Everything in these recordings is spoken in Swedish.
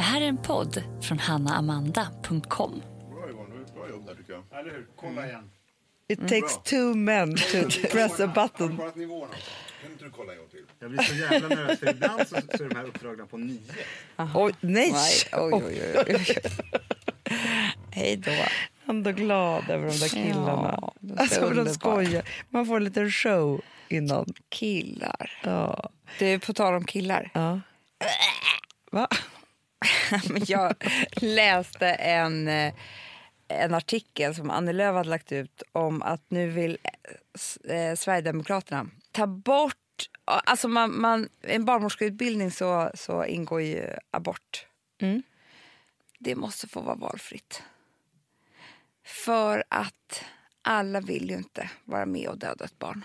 Det här är en podd från hannaamanda.com. Bra Yvonne, bra jobb där tycker jag. Eller hur? Kolla igen. It takes two men to press a Har button. Kan inte du kolla en gång till? Jag blir så jävla nervös för ibland så, så är de här uppdragna på nio. Oj, nej! Nej, oj, oj, oj, oj. Hej då. Ändå glad över de där killarna. Ja, alltså, de skojar. Man får en liten show innan. Killar. Ja. Du, på tal om killar. ja. Va? Jag läste en, eh, en artikel som Annie Lööf hade lagt ut om att nu vill eh, eh, Sverigedemokraterna ta bort... Alltså man, man, en barnmorskeutbildning så, så ingår ju abort. Mm. Det måste få vara valfritt. För att alla vill ju inte vara med och döda ett barn.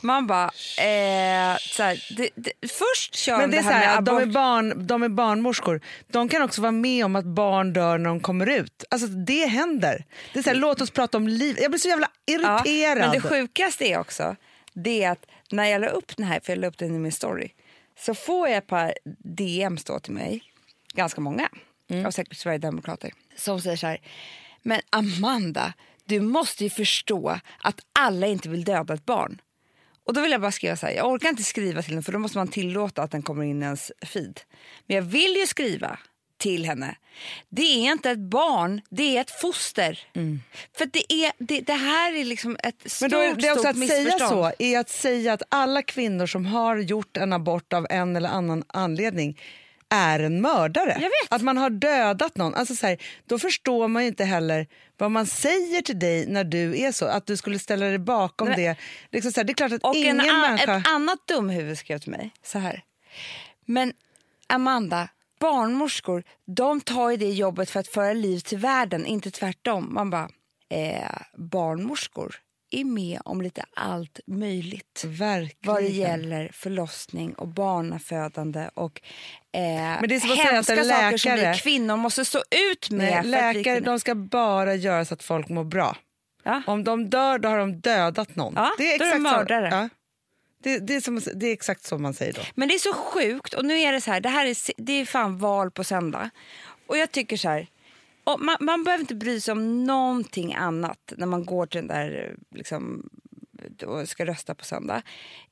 Man bara... Eh, så här, det, det, först kör Men de det är så här med här, att de, är barn, de är barnmorskor. De kan också vara med om att barn dör när de kommer ut. Alltså Det händer. Det är så här, låt oss prata om liv. Jag blir så jävla irriterad. men det sjukaste är också det är att när jag la upp den här, för jag la upp den i min story, så får jag ett par DMs då till mig, ganska många, Mm. av säkert Sverigedemokrater, som säger så här, men Amanda, du måste ju förstå att alla inte vill döda ett barn. Och då vill jag bara skriva så här, jag orkar inte skriva till henne för då måste man tillåta att den kommer in i ens feed. Men jag vill ju skriva till henne. Det är inte ett barn, det är ett foster. För det, är, det, det här är liksom ett stort, Men då är det också att säga så är att säga att alla kvinnor som har gjort en abort av en eller annan anledning är en mördare. Att man har dödat någon. Alltså så här, då förstår man inte heller vad man säger till dig när du är så. Att du skulle ställa dig bakom Nej. det. Liksom så här, det är klart att Och ingen en människa... ett annat dumhuvud skrev till mig så här. Men Amanda, barnmorskor, de tar ju det jobbet för att föra liv till världen, inte tvärtom. Man bara, eh, barnmorskor är med om lite allt möjligt. Verkligen. Vad det gäller förlossning och barnafödande och eh, Men det är som att säga att hemska en saker som läkare- vi kvinnor måste stå ut med. Nej, läkare de ska bara göra så att folk mår bra. Ja. Om de dör då har de dödat någon. Ja, då är de exakt mördare. Så, ja. det, det, är som, det är exakt så man säger då. Men det är så sjukt. Och nu är det så här, det här är, det är fan val på söndag. Och jag tycker så här, och man, man behöver inte bry sig om någonting annat när man går till den där liksom, och ska rösta på söndag.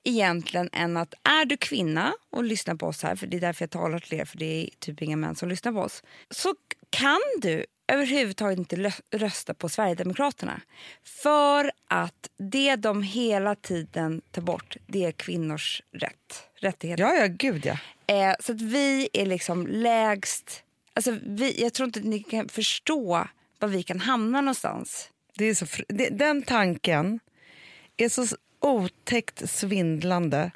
Egentligen än att är du kvinna och lyssnar på oss här, för det är därför jag talar till er, för det är typ inga män som lyssnar på oss. Så kan du överhuvudtaget inte rösta på Sverigedemokraterna. För att det de hela tiden tar bort, det är kvinnors rätt, rättigheter. Ja, ja, gud ja. Eh, så att vi är liksom lägst... Alltså vi, jag tror inte att ni kan förstå var vi kan hamna någonstans. Det är så, det, den tanken är så otäckt svindlande.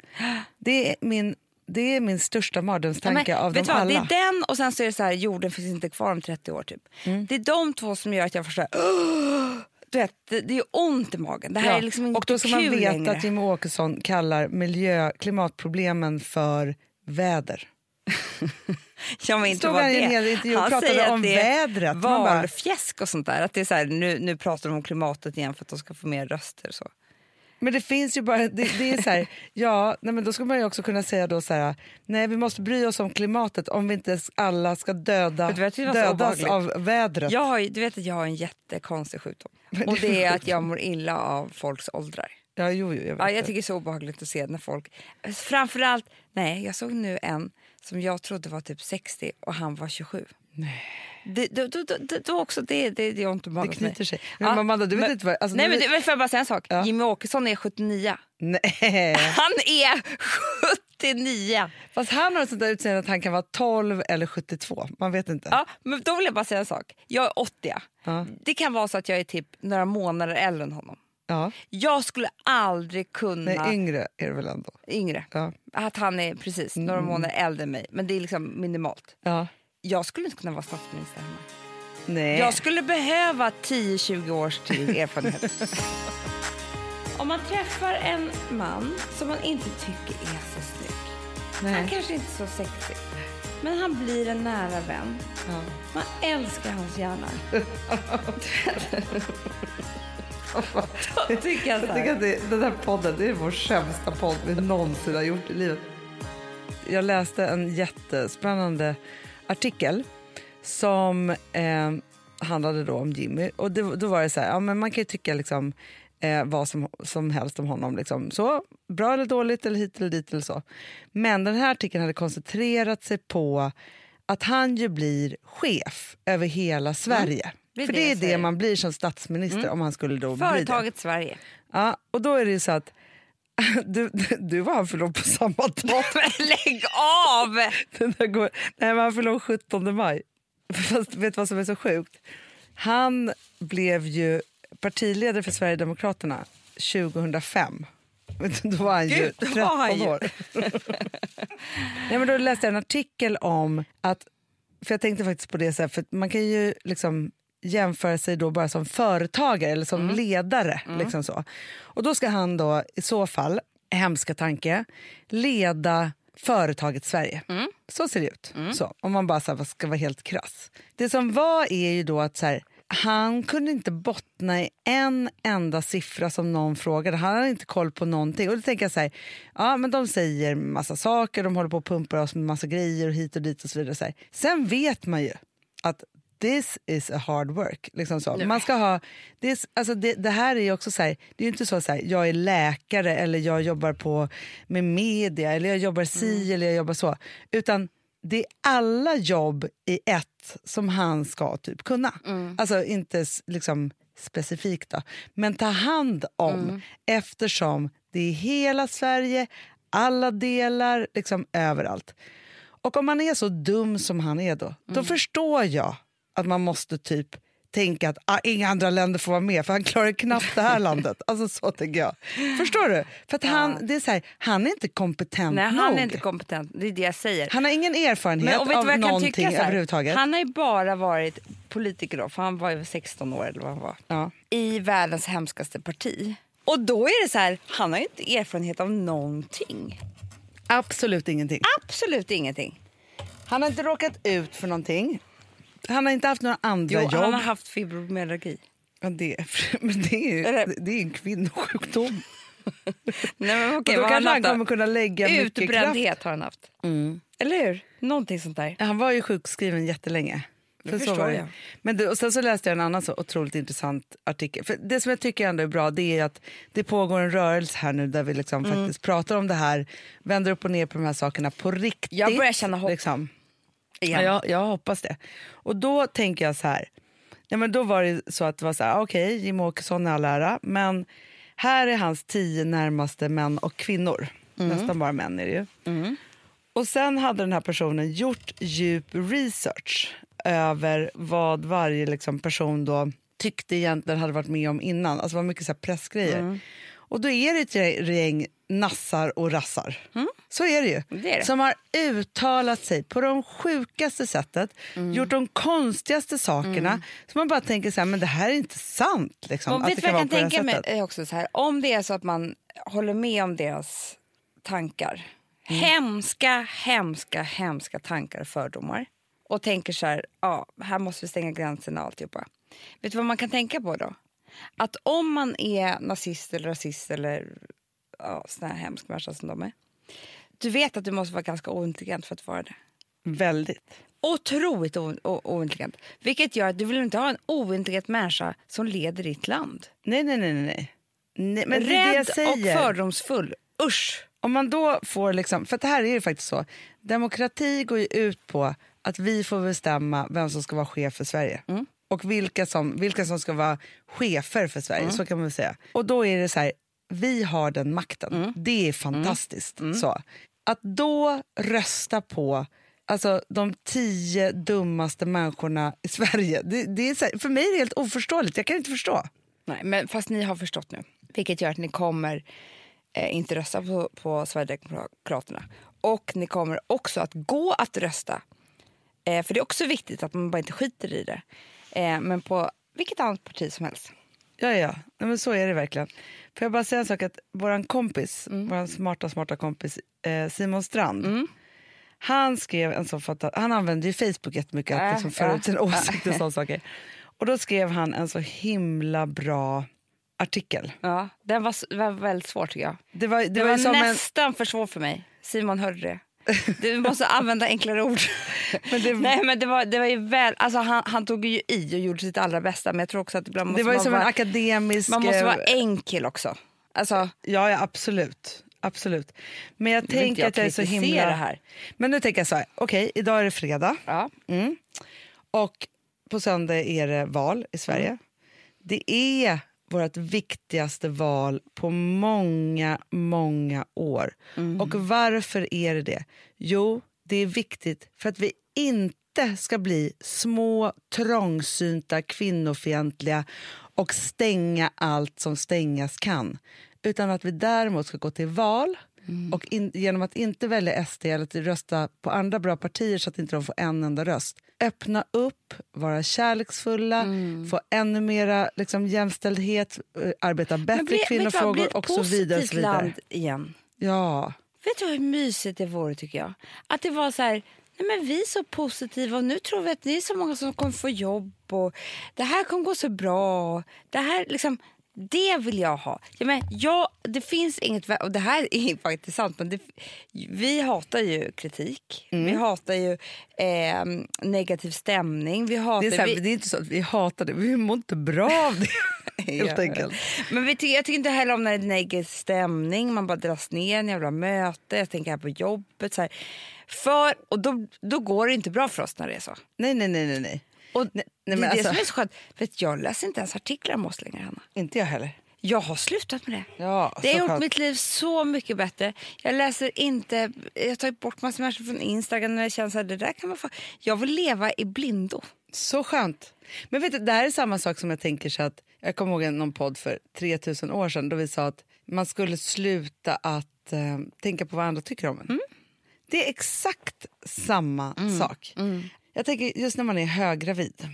Det är min, det är min största mardrömstanke Ja, av dem vad, alla. Det är den och sen så är det så här, jorden finns inte kvar om 30 år. typ. Det är de två som gör att jag "Åh!" du vet, det, det är ont i magen. Det här Ja, är liksom inte och då ska man veta längre. att Jimmie Åkesson kallar miljö, klimatproblemen för väder. Ja, men inte en det. hel intervju och Han pratade om det vädret. Bara- Valfjäsk och sånt där. Att det är så här, nu, nu pratar de om klimatet igen för att de ska få mer röster. Så. Men det finns ju bara, det, det är så här, ja, nej, men då ska man ju också kunna säga då så här, nej vi måste bry oss om klimatet om vi inte alla ska döda, Vet var dödas av vädret. Jag har, du vet att jag har en jättekonstig sjukdom. Och det är att jag mår illa av folks åldrar. Ja, jo, jo, jag Ja, jag tycker det är så obehagligt att se när folk... Framförallt, nej, jag såg nu en som jag trodde var typ 60 och han var 27. Nej. Det, då, då, då, då, också, det, det, det är ont Det mig. knyter sig. Men Amanda, du vet inte vad- alltså, nej, du men vet- du, men får jag bara säga en sak? Ja. Jimmy Åkesson är 79. Nej. Han är 79! Fast han har ett sånt där utseende att han kan vara 12 eller 72. Man vet inte. Ja, men då vill jag bara säga en sak. Jag är 80. Ja. Det kan vara så att jag är typ några månader äldre än honom. Ja. Jag skulle aldrig kunna... Nej, yngre är det väl ändå. yngre. Ja. Att han är precis några månader äldre än mig. Men det är liksom minimalt. Ja. Jag skulle inte kunna vara statsminister hemma. Nej. Jag skulle behöva 10-20 års till erfarenhet. Om man träffar en man som man inte tycker är så snygg. Han Nej. kanske inte är så sexig. Men han blir en nära vän. Ja. Man älskar hans hjärna. Då tycker jag Jag tycker att det, den här podden det är vår sämsta podd vi någonsin har gjort i livet. Jag läste en jättespännande artikel som eh, handlade då om Jimmy. Och det, då var det så här, ja, men man kan ju tycka liksom, eh, vad som, som helst om honom. Liksom. Så, bra eller dåligt, eller hit eller dit eller så. Men den här artikeln hade koncentrerat sig på att han ju blir chef över hela Sverige. Det För det det är det man blir som statsminister om han skulle då bli det. Företaget Sverige. Ja, och då är det ju så att du, du, du var han förlov på samma dag. Lägg av! Den där går, nej, men han förlov 17 maj. Fast vet du vad som är så sjukt? Han blev ju partiledare för Sverigedemokraterna 2005. Då var han ju Gud, då 13 var han ju- år. nej, men då läste jag en artikel om att, för jag tänkte faktiskt på det så här, för man kan ju liksom jämföra sig då bara som företagare eller som ledare. Liksom så. Och då ska han då i så fall, hemska tanke, leda företaget Sverige. Så ser det ut. Så, om man bara så här, ska vara helt krass. Det som var är ju då att så här, han kunde inte bottna i en enda siffra som någon frågade. Han hade inte koll på någonting. Och då tänker jag så här, ja men de säger massa saker, de håller på och pumpar oss med massa grejer och hit och dit och så vidare. Så här. Sen vet man ju att this is a hard work. Liksom så. Man ska ha, det, är, alltså det, det här är också så här, det är ju inte så, här, jag är läkare eller jag jobbar på med media eller jag jobbar si eller jag jobbar så. Utan det är alla jobb i ett som han ska typ kunna. Alltså inte liksom specifikt då, men ta hand om eftersom det är hela Sverige, alla delar, liksom överallt. Och om man är så dum som han är då, då förstår jag att man måste typ tänka att ah, inga andra länder får vara med för han klarar knappt det här landet. Alltså så tänker jag. Förstår du? För att han, det är så här, han är inte kompetent Nej, han nog. är inte kompetent. Det är det jag säger. han har ingen erfarenhet Men, av någonting överhuvudtaget. Han har ju bara varit politiker då, för han var ju 16 år eller vad han var. Ja. I världens hemskaste parti. Och då är det så här, han har ju inte erfarenhet av någonting. Absolut ingenting. Absolut ingenting. Han har inte råkat ut för någonting. Han har inte haft några andra Jo, jobb. han har haft fibromyalgi. ja, det, men det är ju Eller- det är en kvinnosjukdom. Nej, men okej, då kanske han kommer kunna lägga mycket kraft. Utbrändhet har han haft. Eller hur? Någonting sånt där. Han var ju sjukskriven jättelänge. Det förstår var det. jag. Men du, och sen så läste jag en annan så otroligt intressant artikel. För det som jag tycker ändå är bra det är att det pågår en rörelse här nu där vi liksom Mm. faktiskt pratar om det här, vänder upp och ner på de här sakerna på riktigt. Jag börjar känna hopp Liksom. Igen. Ja, jag, jag hoppas det. Och då tänker jag så här. Ja, men då var det så att det var så här, okej, Jimmie Åkesson är all ära, men här är hans tio närmaste män och kvinnor. Nästan bara män är det ju. Och sen hade den här personen gjort djup research över vad varje liksom, person då tyckte egentligen hade varit med om innan. Alltså det var mycket så pressgrejer. Och då är det ett gäng nassar och rassar. Så är det ju. Det är det. Som har uttalat sig på de sjukaste sättet, gjort de konstigaste sakerna. Så man bara tänker så här, men det här är inte sant. Liksom, Och att vet det kan vara på kan det här tänka mig är också så här, om det är så att man håller med om deras tankar, Mm. hemska, hemska, hemska tankar och fördomar och tänker så här, ja, här måste vi stänga gränserna och alltihopa. Vet du vad man kan tänka på då? Att om man är nazist eller rasist eller ja, sån här hemsk människa som de är, du vet att du måste vara ganska ointelligent för att vara det. Väldigt. Otroligt o- o- ointelligent. Vilket gör att du vill inte ha en ointelligent människa som leder ditt land. Nej, nej, nej. nej, nej. men det det Rädd och fördomsfull. Usch! Om man då får liksom, för det här är ju faktiskt så, demokrati går ju ut på att vi får bestämma vem som ska vara chef för Sverige. Och vilka som, vilka som ska vara chefer för Sverige, så kan man väl säga. Och då är det så här, vi har den makten. Det är fantastiskt. Så. Att då rösta på alltså, de tio dummaste människorna i Sverige, det, det är här, för mig är det helt oförståeligt. Jag kan inte förstå. Nej, men fast ni har förstått nu. Vilket gör att ni kommer eh, inte rösta på, på Sverigedemokraterna. Och ni kommer också att gå att rösta. Eh, för det är också viktigt att man bara inte skiter i det. Eh, men på vilket annat parti som helst. Ja, ja. Nej, men så är det verkligen. Får jag bara säga en sak? att Vår kompis, vår smarta, smarta kompis eh, Simon Strand, han skrev en så fatta, Han använde ju Facebook jättemycket att Äh, liksom föra ut sina åsikter och sådana saker. Och då skrev han en så himla bra artikel. Ja, den var, var väldigt svår tycker jag. Det var, det Det, var, var som en, nästan för svårt för mig. Simon hörde det. Du måste använda enklare ord. Men det- Nej, men det var, det var ju väl, alltså han, han tog ju i och gjorde sitt allra bästa men jag tror också att ibland måste Det var ju som en vara, akademisk... man måste eh, vara enkel också. Alltså, Ja, ja absolut. absolut. Men jag tänker jag att jag är så himla... det här. Men nu tänker jag så här, okej, idag är det fredag ja. och på söndag är det val i Sverige. Mm. Det är vårt viktigaste val på många, många år. Mm. Och varför är det det? Jo, det är viktigt för att vi inte ska bli små, trångsynta, kvinnofientliga och stänga allt som stängas kan. Utan att vi däremot ska gå till val och in, genom att inte välja SD eller att rösta på andra bra partier så att inte de får en enda röst. Öppna upp, vara kärleksfulla, få ännu mera liksom, jämställdhet, eh, arbeta bättre bli- bli kvinnofrågor och så vidare. vidare. land igen. Ja. Vet du hur mysigt det vore tycker jag? Att det var så här, nej men vi är så positiva och nu tror vi att det är så många som kommer få jobb och det här kommer gå så bra. Det här liksom, det vill jag ha. Jag men, ja, det finns inget, och det här är faktiskt sant, men det, vi hatar ju kritik. Mm. Vi hatar ju eh, negativ stämning. Vi hatar, Det är, här, vi, det är inte så att vi hatar det, vi mår inte bra av det. helt Ja. enkelt. Men vi tycker, jag tycker inte heller om när det är negativ stämning, man bara dras ner, en jävla möte, jag tänker här på jobbet. Så här. För, och då, då går det inte bra för oss när det är så. Nej, nej, nej. nej, nej. Och nej, det är men det alltså- som är så skönt. Vet, jag läser inte ens artiklar om oss längre, Hanna. Inte jag heller. Jag har slutat med det. Ja, det har gjort mitt liv så mycket bättre. Jag läser inte, jag tagit bort massor människor från Instagram när jag känner att det där kan vara fa- Jag vill leva i blindo. Så skönt. Men vet du, det här är samma sak som jag tänker så att jag kommer ihåg någon podd för 3000 år sedan då vi sa att man skulle sluta att eh, tänka på vad andra tycker om en. Mm. Det är exakt samma sak. Jag tänker just när man är höggravid.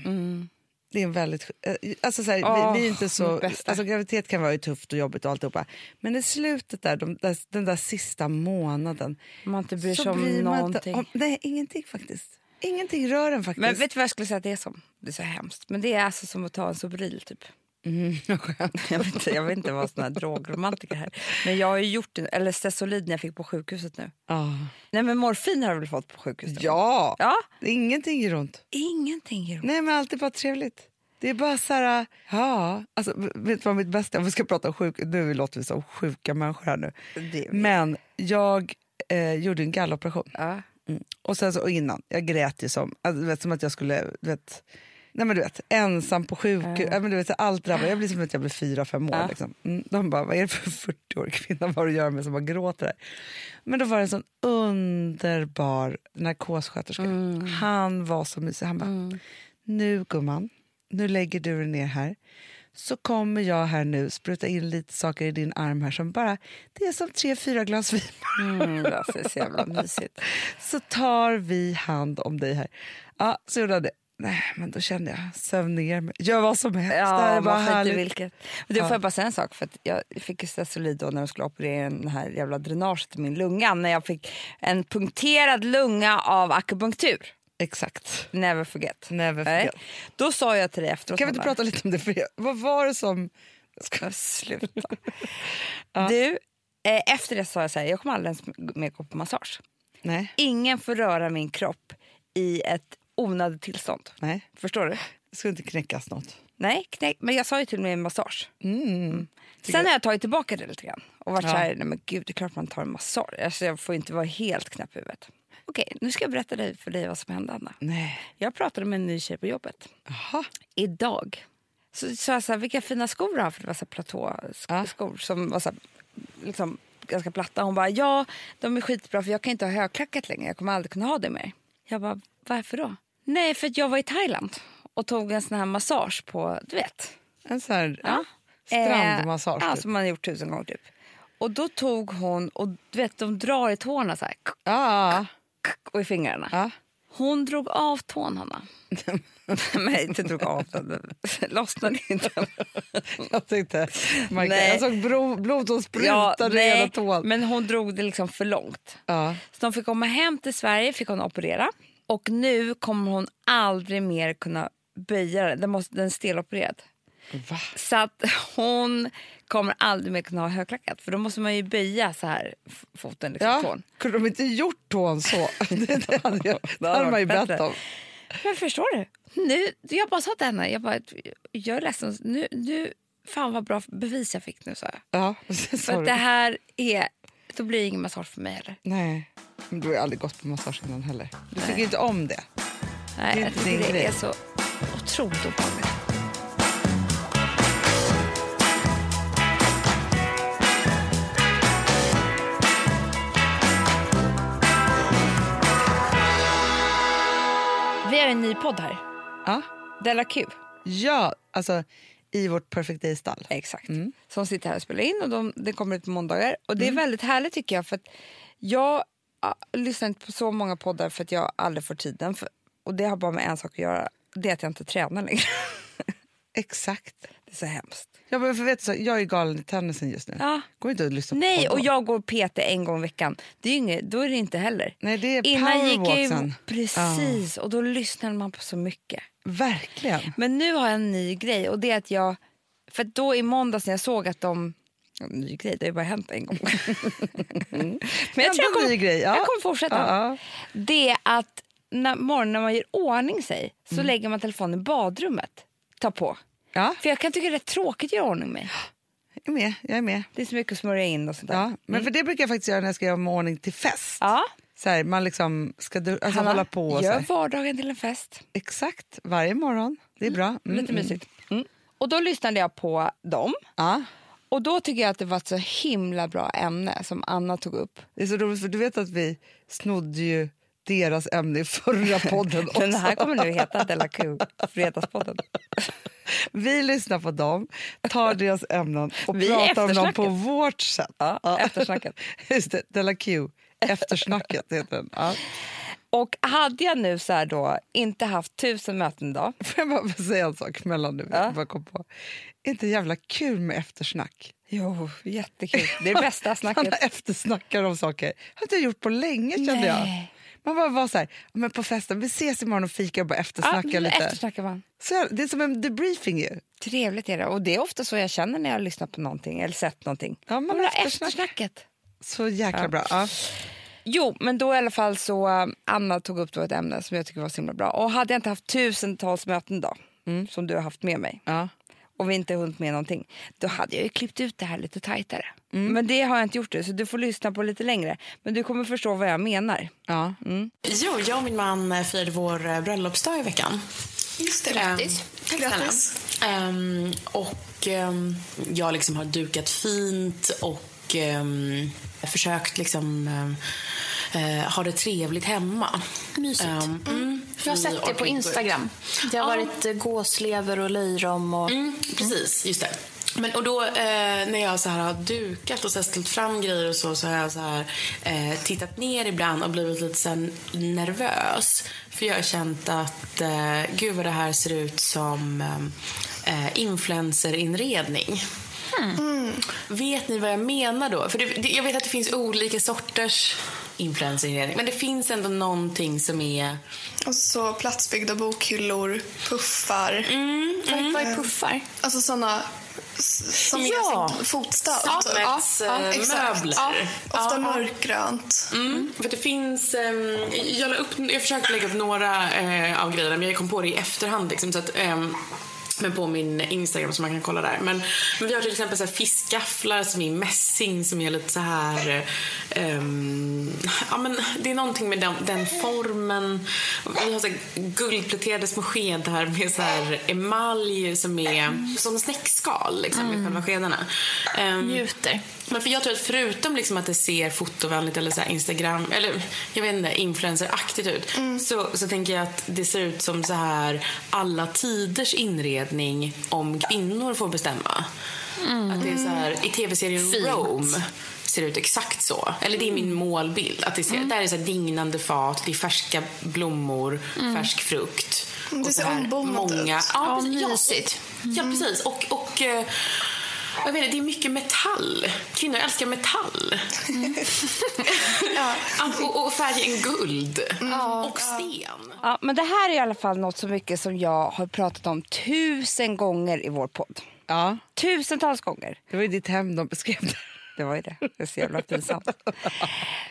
Det är en väldigt... eh, Alltså så här, Åh, vi, vi är inte så, alltså graviditet kan vara ju tufft och jobbigt och alltihopa. Men i slutet där, de, där, den där sista månaden. Man inte bryr sig om bryr någonting. Inte om, nej, ingenting faktiskt. Ingenting rör en faktiskt. Men vet du vad jag skulle säga att det är som? Det är så hemskt. Men det är alltså som att ta en Sobril typ. Jag vet, inte, jag vet inte vad sån här drogromantiker här. Men jag har ju gjort det, eller Stesolid när jag fick på sjukhuset nu. Ah. Nej men morfin har du väl fått på sjukhuset? Ja! Ja, Ingenting gör ont. ingenting gör ont. Nej, men allt är bara trevligt. Det är bara så här, ja. Alltså, vet du vad mitt bästa, om vi ska prata om sjuk, nu låter vi som sjuka människor här nu. Men jag eh, gjorde en galloperation. Ja. Mm. Och sen så och innan, jag grät ju som, alltså, vet, som att jag skulle, vet, nej men du vet, ensam på sjukhus, ja. men du vet, allt drabbade. Jag blir som att jag blir fyra, fem år. Ja. Liksom. Mm. De bara, vad är det för 40-årig kvinna vad har du göra med som bara gråter där? Men då var det en sån underbar narkossköterska. Han var så mysig. Han bara, nu gumman, nu lägger du dig ner här. Så kommer jag här nu spruta in lite saker i din arm här som bara, det är som tre, fyra glas vin. Mm, det är så jävla mysigt. så tar vi hand om dig här. Ja, så gjorde jag det. Nej, men då kände jag, söv ner mig. Gör vad som helst. det här Ja, är bara man skiter i härligt. vilket. Men du, Ja. får jag bara säga en sak? För att jag fick Stesolid då när de skulle operera den här jävla dränaget i min lunga. När jag fick en punkterad lunga av akupunktur. Exakt. Never forget. Never Nej. forget. Då sa jag till dig efteråt. Kan vi inte prata lite om det? För jag, vad var det som... Men Sluta. Du, eh, efter det sa jag så här, jag kommer aldrig ens mer gå på massage. Nej, Ingen får röra min kropp i ett onödigt tillstånd. nej. Förstår du? Det skulle inte knäckas något. Nej, knäck, men jag sa ju till och med massage. Mm. Sen har jag tagit tillbaka det lite grann och varit Ja. så här, nej men gud det är klart man tar en massage. Alltså, jag får inte vara helt knäpp i huvudet. Okej, nu ska jag berätta för dig vad som hände Anna. Nej. Jag pratade med en ny tjej på jobbet. Jaha. Idag. Så sa jag så här, vilka fina skor du har för det var så här Ja. platåskor som var så här, liksom ganska platta. Hon bara, ja de är skitbra för jag kan inte ha högklackat längre. Jag kommer aldrig kunna ha det mer. Jag bara, varför då? Nej, för att jag var i Thailand och tog en sån här massage på, du vet. En sån här Ja. strandmassage. Eh, ja, typ. som man har gjort tusen gånger typ. Och då tog hon, och du vet de drar i tårna så här, Ja, och i fingrarna. ja. Hon drog av tån, Hanna. Nej, inte drog av den. Lossnade inte. Jag tänkte, Michael, Nej. jag såg blod, blod som sprutade i hela tån. men hon drog det liksom för långt. Ja. Så de fick komma hem till Sverige, fick hon operera. Och nu kommer hon aldrig mer kunna böja den. Den, måste, den är stelopererad. Va? Så att hon kommer aldrig mer kunna ha högklackat. För då måste man ju böja så här foten. Liksom, Ja, tån. kunde de inte gjort tån så? det, det hade, jag, det hade man ju bett om. Men förstår du? Nu, jag bara sa till henne, jag, bara, jag är ledsen. Nu, nu, fan vad bra bevis jag fick nu sa jag. Ja, För det här är, då blir det ingen massage för mig heller. Nej, men du har aldrig gått på massage innan heller. Du tycker Nej. inte om det. Nej, Det är jag inte tycker din det grej. är så otroligt obehagligt. Vi har en ny podd här, Ja, Della Q. ja alltså i vårt Perfect Day-stall. Exakt. Mm. Som sitter här och spelar in och de, det kommer ut på måndagar. Och det är väldigt härligt tycker jag för att jag lyssnar inte på så många poddar för att jag aldrig får tiden. För, och det har bara med en sak att göra. Det är att jag inte tränar längre. Exakt. Det är så hemskt. Ja, men för vet så, jag är galen i tennisen just nu. Ja. Går inte att lyssna på Nej, poddar. och jag går PT en gång i veckan. Det är inget, då är det inte heller. Nej, det är Innan gick jag ju. Precis, och då lyssnade man på så mycket. Verkligen. Men nu har jag en ny grej och det är att jag... För då i måndags när jag såg att de... Ja, ny grej, det har ju bara hänt en gång. Men jag tror jag kommer, ny grej, ja. jag kommer fortsätta. Ja. Det är att när, morgonen när man gör ordning sig så Mm. lägger man telefonen i badrummet. Ta på. Ja, För jag kan tycka det är rätt tråkigt att göra ordning mig. jag är med. Jag är med. Det är så mycket att smörja in och sånt där. Ja, men för det brukar jag faktiskt göra när jag ska göra ordning till fest. Ja. Så här, man liksom ska du, alltså Hanna, hålla på och gör vardagen till en fest. Exakt, varje morgon. Det är bra. Mm, Lite mm. mysigt. Mm. Och då lyssnade jag på dem. Ja. Och då tycker jag att det var ett så himla bra ämne som Anna tog upp. Det är så roligt för du vet att vi snodde ju deras ämne i förra podden också. Den här kommer nu heta Della Q, Fredagspodden. Vi lyssnar på dem, tar deras ämnen och Vi pratar om dem på vårt sätt. Ja, eftersnacket. Just det, Della Q. Eftersnacket heter den. Ja. Och hade jag nu så då inte haft tusen möten idag. Får jag bara säga en sak mellan nu? Ja. Jag kom på. Inte jävla kul med eftersnack. Jo, jättekul. Det är det bästa Man snacket. eftersnackar om saker. har inte jag gjort på länge kände jag. Man bara var så här, "Ja, men på festen, vi ses imorgon och fikar och bara Ja, eftersnackar lite. eftersnackar man. Så det är som en debriefing ju. Trevligt är det. Och det är ofta så jag känner när jag lyssnar på någonting eller sett någonting. Ja, man ha eftersnack. eftersnacket. Så jäkla Ja. bra. Ja. Jo, men då i alla fall så um, Anna tog upp då ett ämne som jag tycker var så himla bra. Och hade jag inte haft tusentals möten då, som du har haft med mig Ja. och vi inte hunnit med någonting, då hade jag ju klippt ut det här lite tajtare. Men det har jag inte gjort det, så du får lyssna på lite längre. Men du kommer förstå vad jag menar. Ja. Jo, jag och min man eh, firade vår eh, bröllopsdag i veckan. Just det, Ehm, grattis. Tack Grattis. Ehm, och ehm, jag liksom har dukat fint och um, försökt liksom ehm, eh, ha det trevligt hemma. Mysigt. Ehm, mm, Jag har sett det på. Instagram. Det har varit eh, gåslever och löjrom och... Mm, precis, just det. Men, och då eh, när jag så här har dukat och så ställt fram grejer och så, så har jag så här, eh, tittat ner ibland och blivit lite så nervös. För jag har känt att eh, gud vad det här ser ut som eh, influencerinredning. Vet ni vad jag menar då? För det, det, jag vet att det finns olika sorters influencerinredning. Men det finns ändå någonting som är... Och så platsbyggda bokhyllor, puffar. Vad, vad är puffar? Alltså såna s- som Ja. är som fotstöd. Sammetsmöbler. exakt. Ja, ofta mörkgrönt. Mm, för det finns... ehm, jag, la upp, jag försökte lägga upp några eh, av grejerna men jag kom på det i efterhand. Liksom, så att, ehm, men på min Instagram som man kan kolla där. Men, men vi har till exempel så här fiskgafflar som är mässing som är lite så här... ehm, ja, men det är någonting med den, den formen. Vi har så här guldpläterade små skedar med så här emalj som är som snäckskal liksom, i själva skedarna. Ehm, Njuter. Men för jag tror att förutom liksom att det ser fotovänligt eller så här Instagram eller jag vet inte, influenceraktigt ut så, så tänker jag att det ser ut som så här alla tiders inredning om kvinnor får bestämma. Att det är så här, I tv-serien Fint. Rome ser det ut exakt så. Eller det är min målbild. Att det ser, Där är så här dignande fat, det är färska blommor, färsk frukt. Det och ser så här ombonat ut. Ja, Ja, precis. Ja. Ja, precis. Och, och eh, jag vet inte, det är mycket metall. Kvinnor älskar metall. ja. och, och färgen guld. Och sten. Ja, men det här är i alla fall något så mycket som jag har pratat om tusen gånger i vår podd. Ja, Tusentals gånger. det var ju ditt hem de beskrev det. Det var ju det. Det är så jävla pinsamt.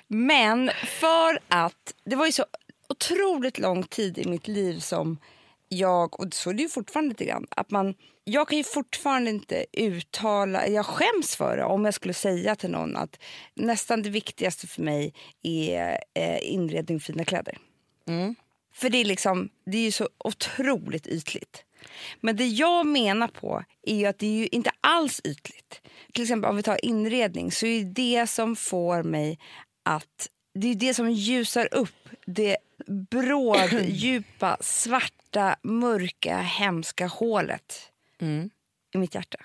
Men för att det var ju så otroligt lång tid i mitt liv som jag, och så är det ju fortfarande lite grann, att man, jag kan ju fortfarande inte uttala, jag skäms för det om jag skulle säga till någon att nästan det viktigaste för mig är eh, inredning och fina kläder. För det är, liksom, det är ju så otroligt ytligt. Men det jag menar på är att det är ju inte alls ytligt. Till exempel om vi tar inredning så är det som får mig att... Det är det som ljusar upp det bråd, djupa, svarta, mörka, hemska hålet i mitt hjärta.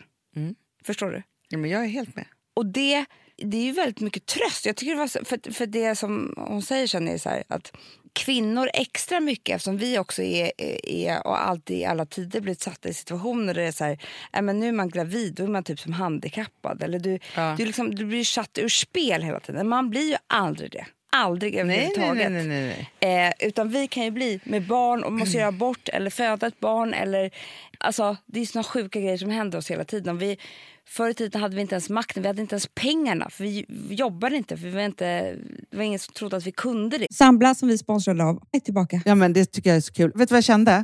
Förstår du? Ja, men jag är helt med. Och det, det är ju väldigt mycket tröst. Jag tycker det var för, för det som hon säger sen är så här, att kvinnor extra mycket eftersom vi också är, är och alltid i alla tider blivit satta i situationer där det är så här, äh, men nu är man gravid, då är man typ som handikappad. Eller du, Ja. du, liksom, du blir satt ur spel hela tiden. Man blir ju aldrig det. Aldrig Nej, nej, överhuvudtaget. nej, nej, nej. Eh, utan vi kan ju bli med barn och måste göra abort eller föda ett barn. Eller, alltså, det är såna sjuka grejer som händer oss hela tiden. Vi, förr i tiden hade vi inte ens makten, vi hade inte ens pengarna. För vi, vi jobbade inte, för vi var inte, det var ingen som trodde att vi kunde det. Sambla som vi sponsrade av är tillbaka. Ja, men det tycker jag är så kul. Vet du vad jag kände?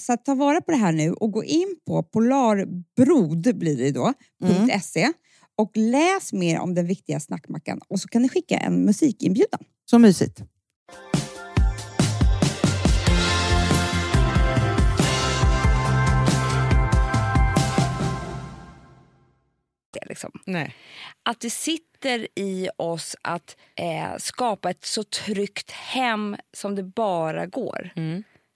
så att ta vara på det här nu och gå in på polarbrod blir det då, .se och läs mer om den viktiga snackmackan och så kan ni skicka en musikinbjudan. Så mysigt. Det, liksom. Nej. Att det sitter i oss att eh, skapa ett så tryggt hem som det bara går.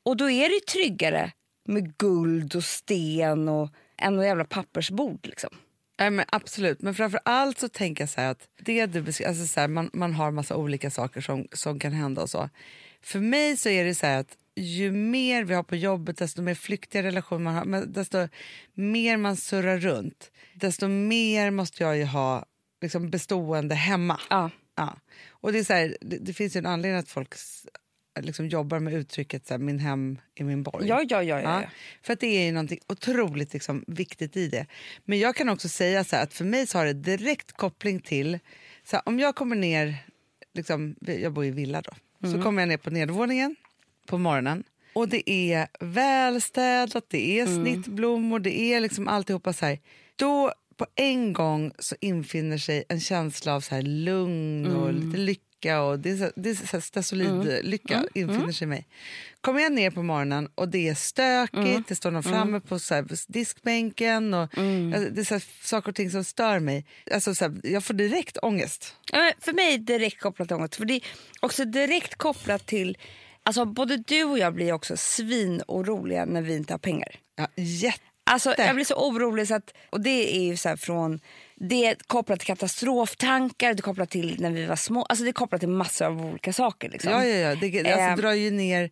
Och då är det tryggare med guld och sten och än något jävla pappersbord. Liksom. Nej, men absolut, men framför allt så tänker jag så här att det du alltså så här, man, man har massa olika saker som, som kan hända och så. För mig så är det så här att ju mer vi har på jobbet, desto mer flyktiga relationer man har, desto mer man surrar runt, desto mer måste jag ju ha liksom, bestående hemma. Ja. Ja. Och det, är så här, det, det finns ju en anledning att folk liksom jobbar med uttrycket så här, min hem är min borg. Ja, ja, ja, ja, ja. För att det är någonting otroligt liksom, viktigt i det. Men jag kan också säga så här, att för mig så har det direkt koppling till, så här, om jag kommer ner, liksom, jag bor i villa då, så kommer jag ner på nedervåningen på morgonen och det är välstädat, det är snittblommor, det är liksom alltihopa så här. Då på en gång så infinner sig en känsla av så här lugn och Mm. lite lycka. Och det är så, det är så här stesolid-lycka Mm. infinner sig i mig. Kommer jag ner på morgonen och det är stökigt, Mm. det står någon framme på så här diskbänken och alltså, det är så här saker och ting som stör mig. Alltså, så här, jag får direkt ångest. För mig är det direkt kopplat till ångest. För det är också direkt kopplat till... Alltså både du och jag blir också svinoroliga när vi inte har pengar. Ja, jätte. Alltså, jag blir så orolig så att, och det är ju så här från det är kopplat till katastroftankar, det är kopplat till när vi var små, alltså det är kopplat till massor av olika saker. Liksom. Ja, ja, ja. Det, det alltså, drar ju ner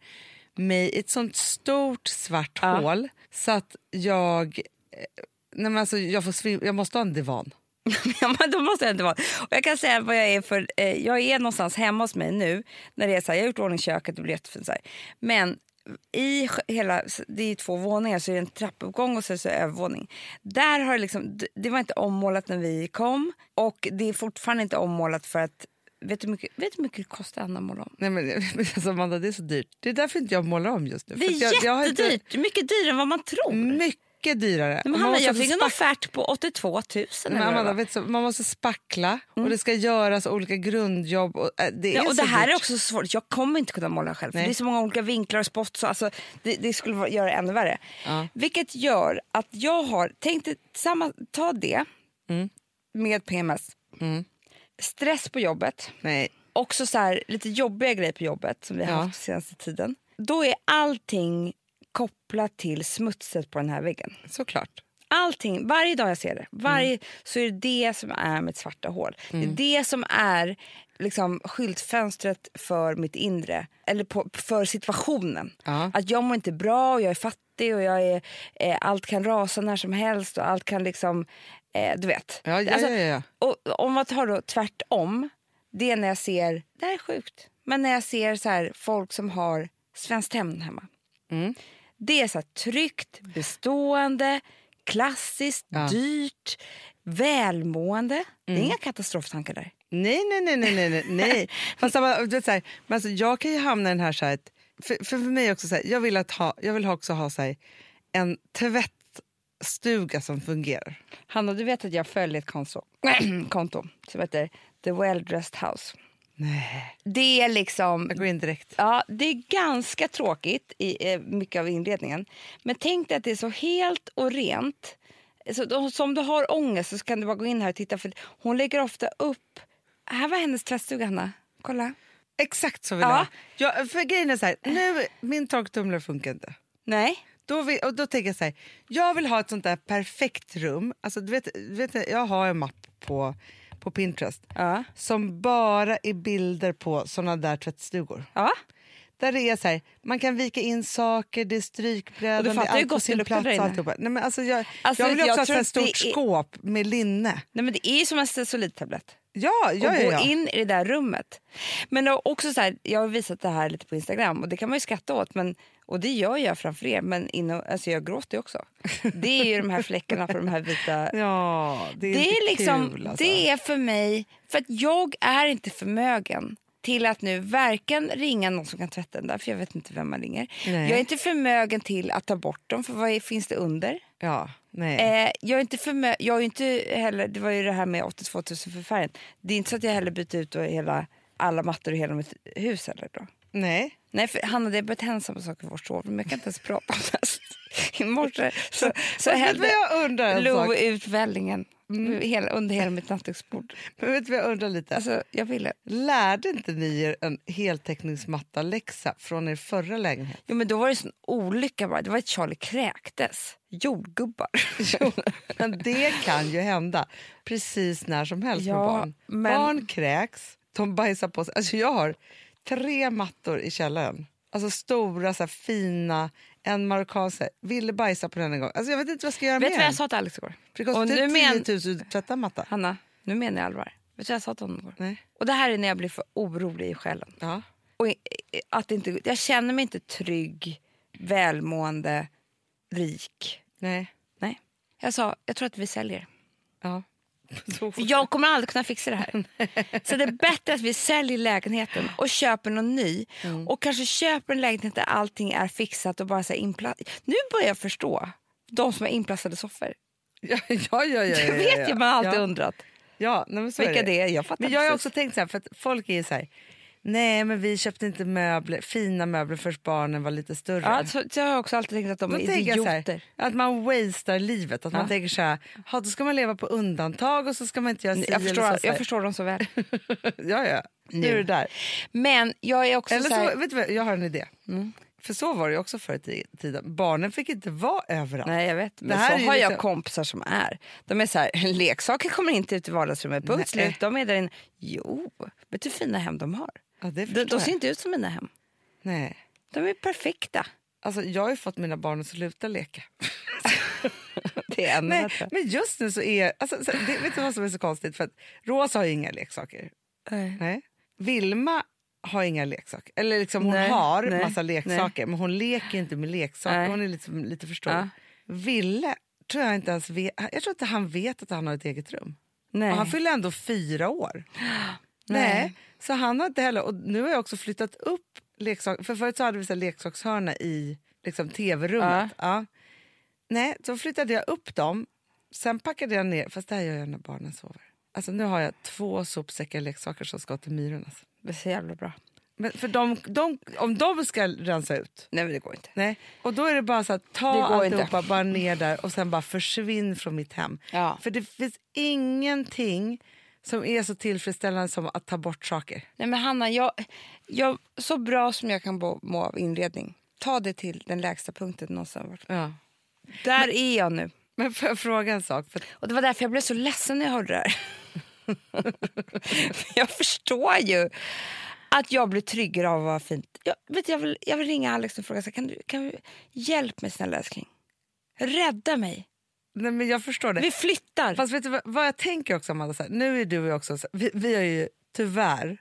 mig i ett sånt stort svart Ja. hål så att jag... eh, Nej, men alltså, jag, får svim, jag måste ha en divan. ja, men då måste jag inte vara. Och jag kan säga vad jag är för, eh, jag är någonstans hemma hos mig nu, när det är så här, jag har gjort ordning köket, det blir jättefint så här. Men i hela, det är två våningar så är det en trappuppgång och så är det övervåning. Där har det liksom, det var inte ommålat när vi kom och det är fortfarande inte ommålat för att Vet du hur mycket, vet du hur mycket det kostar Anna att måla om? Nej, men, alltså, Amanda, det är så dyrt. Det är därför inte jag målar om just nu. Det är jag, jag har inte- jättedyrt, mycket dyrare än vad man tror. Mycket dyrare. Nej, men måste jag fick en offert på 82 000. Men Amanda, vet du, man måste spackla och det ska göras olika grundjobb. Och, äh, det är Ja, och så det här dyrt. är också svårt. Jag kommer inte kunna måla själv. För det är så många olika vinklar och spots. Alltså, det, det skulle göra det ännu värre. Ja. Vilket gör att jag har tänkt samma, ta det med PMS. Mm. Stress på jobbet. Nej. Också så här, lite jobbiga grejer på jobbet som vi har Ja. haft senaste tiden. Då är allting kopplat till smutset på den här väggen. Såklart. Allting, varje dag jag ser det, varje, så är det det som är mitt svarta hål. Det är det som är liksom, skyltfönstret för mitt inre, eller på, för situationen. Ja. Att jag mår inte bra, och jag är fattig och jag är, eh, allt kan rasa när som helst och allt kan liksom, eh, du vet. Ja, ja, Alltså, ja. Och, om man tar då tvärtom, det är när jag ser, det här är sjukt, men när jag ser så här, folk som har Svenskt Tenn hemma. Mm. Det är så tryggt, bestående, klassiskt, Ja. dyrt, välmående. Det är Mm. inga katastroftankar där. Nej, nej, nej, nej, nej, nej. Fast samma- du vet, så här, men alltså, jag kan ju hamna i den här, så här för, för, för mig också så här, jag vill, att ha, jag vill också ha så här, en tvättstuga som fungerar. Hanna, du vet att jag följer ett konto, konto som heter The Well Dressed House. Nej. Det är liksom... Jag går in direkt. Ja, det är ganska tråkigt i eh, mycket av inredningen. Men tänk dig att det är så helt och rent. Så då, så om du har ångest så kan du bara gå in här och titta. För hon lägger ofta upp... Här var hennes tvättstuga, Hanna. Kolla. Exakt så vill Ja. jag. jag. För grejen är så här, nu, min torktumlare funkar inte. Nej. Då, vill, och då tänker jag så här, jag vill ha ett sånt där perfekt rum. Alltså, du vet, du vet, jag har en mapp på, på Pinterest Ja. som bara är bilder på såna där tvättstugor. Ja. Där det är så här, man kan vika in saker, det är strykbrädan, det är allt på sin plats. alltihopa. Nej, men alltså jag, Alltså, jag vill ju jag också ha ett stort är- skåp med linne. Nej, men det är som en stesolidtablett. Ja, ja, och ja, gå ja. in i det där rummet. Men också så här, jag har visat det här lite på Instagram och det kan man ju skratta åt. Men, och det gör jag framför er, men inom, alltså jag gråter också. Det är ju de här fläckarna på de här vita... Ja, det är, det är liksom, kul alltså. det är för mig, för att jag är inte förmögen till att nu varken ringa någon som kan tvätta den där, för jag vet inte vem man ringer. Nej. Jag är inte förmögen till att ta bort dem, för vad är, finns det under? Ja. Eh, jag är inte förmö- jag är inte heller, det var ju det här med 82 000 för färgen. Det är inte så att jag heller byter ut hela, alla mattor i hela mitt hus heller då. nej. Nej, för Hanna, det har börjat hända samma saker i vårt sovrum. Jag kan inte ens prata om det. I morse så, så hällde Lou ut vällingen hela, under hela mitt nattduksbord. Men vet du vad jag undrar lite? Alltså, jag ville. Lärde inte ni er en heltäckningsmatta-läxa från er förra lägenhet? Jo, men då var det en sån olycka bara. Det var att Charlie kräktes. Jordgubbar. Jo, men det kan ju hända precis när som helst med Ja, barn. men- Barn kräks, de bajsar på sig. Alltså jag har tre mattor i källaren. Alltså stora, så här, fina, en här, Ville bajsa på den en gång. Alltså jag vet inte vad jag ska göra Vet du med vad jag sa till Alex igår? För det kostar Och typ nu 10 men- 000 att tvätta matta. Hanna, nu menar jag allvar. Vet du vad jag sa till honom igår? Nej. Och det här är när jag blir för orolig i själen. Ja. Och att inte, jag känner mig inte trygg, välmående, rik. Nej. Nej. Jag sa, jag tror att vi säljer. Ja. För jag kommer aldrig kunna fixa det här. Så det är bättre att vi säljer lägenheten och köper någon ny. Mm. Och kanske köper en lägenhet där allting är fixat och bara så här inpla- Nu börjar jag förstå de som har inplastade soffor. Ja, ja, ja, ja, ja, Det vet ju man har alltid undrat. Ja, nej, Vilka det är, jag fattar Men jag har också tänkt så här, för att folk är så här, nej men vi köpte inte möbler, fina möbler förrän barnen var lite större. Ja, så, så har jag också alltid tänkt att de Då är så här, idioter. att man wastear livet. Att man Ja. tänker så här, "Ha, då ska man leva på undantag och så ska man inte göra Jag förstår, så, så här. jag förstår dem så väl. Ja, ja. Nu är det där. Men jag är också Eller så här, Mm. så, vet du vad, jag har en idé. För så var det också förr i tiden. Barnen fick inte vara överallt. Nej, jag vet. Men så har jag liksom- kompisar som är. De är så här, leksaker kommer inte ut i vardagsrummet. Punkt slut. De är där inne. Jo, vet du hur fina hem de har? Ja, det De, de ser inte ut som mina hem. Nej. De är perfekta. Alltså, jag har fått mina barn att sluta leka. Det är Nej, men just nu så är... Alltså, så, det, vet du vad som är så konstigt? För att Rosa har inga leksaker. Nej. Nej. Vilma har inga leksaker. Eller liksom hon Nej, har nej, massa leksaker men hon leker inte med leksaker. Nej. Hon är lite, lite för stor. Ja. Ville tror jag inte ens vet, jag tror inte han vet att han har ett eget rum. Nej. Och han fyller ändå fyra år. Nej. Så han har inte heller... Och nu har jag också flyttat upp leksaker. För förut så hade vi så leksakshörna i liksom, tv-rummet. Ja. Nej, så flyttade jag upp dem. Sen packade jag ner, fast det här gör jag när barnen sover. Alltså nu har jag två sopsäckar leksaker som ska till myrorna. Alltså. Det är så jävla bra. Men för de, de, om de ska rensa ut, Nej, men det går inte. nej. Och då är det bara så att ta alltihopa inte. bara ner där och sen bara försvinn från mitt hem. Ja. För det finns ingenting som är så tillfredsställande som att ta bort saker. Nej, men Hanna, jag, jag, så bra som jag kan må må av inredning, ta det till den lägsta punkten någonsin. varit. Ja. Där är jag nu. Men får jag fråga en sak? För Och Det var därför jag blev så ledsen när jag hörde det här. jag förstår ju att jag blir tryggare av att vara fint. Jag, vet, jag, vill, jag vill ringa Alex och fråga, så kan du, kan du hjälp mig snälla älskling. Rädda mig. Nej, men jag förstår det. Vi flyttar. Fast vet du vad, vad jag tänker också Amanda? Så här, nu är du och jag också, så här, vi, vi har ju tyvärr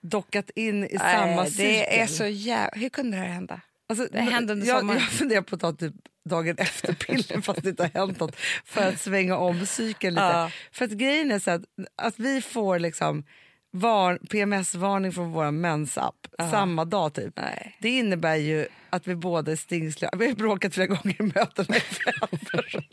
dockat in i samma Nej, cykel. det är så jävla... Hur kunde det här hända? Alltså, Det hände under jag, sommaren. jag funderar på att ta typ dagen efter piller fast det inte har hänt något för att svänga om cykeln lite. Ja. För att grejen är så att, att vi får liksom var, PMS-varning från vår mensapp samma dag typ. Nej. Det innebär ju att vi båda är stingsliga. Vi har bråkat flera gånger i mötena i föräldrar.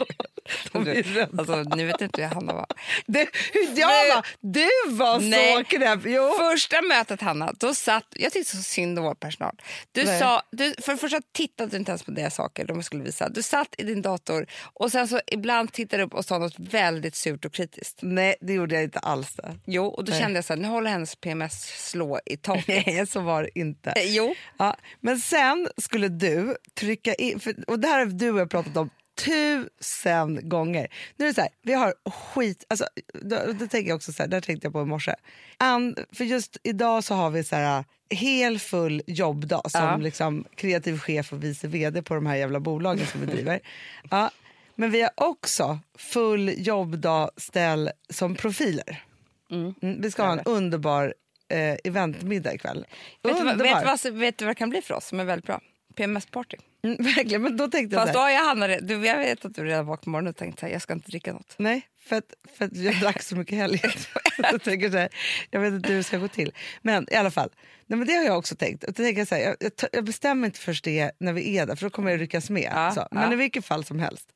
Alltså, nu vet inte hur Hanna var. Det, hur jag var, du var Nej. så knäpp. Jo. Första mötet, Hanna, då satt... Jag tyckte så synd om vår personal. Du Nej. sa, du, för det första tittade du inte ens på deras saker de skulle visa. Du satt i din dator och sen så ibland tittade du upp och sa något väldigt surt och kritiskt. Nej, det gjorde jag inte alls. Det. Jo, och då Nej. kände jag så här, nu håller hennes PMS slå i taket. Nej, så var det inte. Eh, jo. Ja, men sen skulle du trycka in, för, och det här har du och jag pratat om tusen gånger. Nu är det så här, vi har skit, alltså, då, då tänker jag också så här, där tänkte jag på i morse. An, för just idag så har vi så här hel full jobbdag som Ja. liksom kreativ chef och vice vd på de här jävla bolagen som vi driver. Ja, men vi har också full jobbdag ställ som profiler. Mm, vi ska ha en underbar eh, eventmiddag ikväll. Vet du, vad, Underbar. vet, vad, vet vad det kan bli för oss som är väldigt bra? PMS-party. Mm, verkligen, men då tänkte jag Fast då har jag du, jag vet att du redan vaknade på morgonen och tänkte här, jag ska inte dricka något. Nej, för att, för att jag drack så mycket helg. jag, tänker så här, jag vet inte hur det ska gå till. Men i alla fall, nej, men det har jag också tänkt. Och då tänker jag, så här, jag, jag, jag bestämmer inte först det när vi är där, för då kommer jag ryckas med. Ja, så. Men ja. i vilket fall som helst.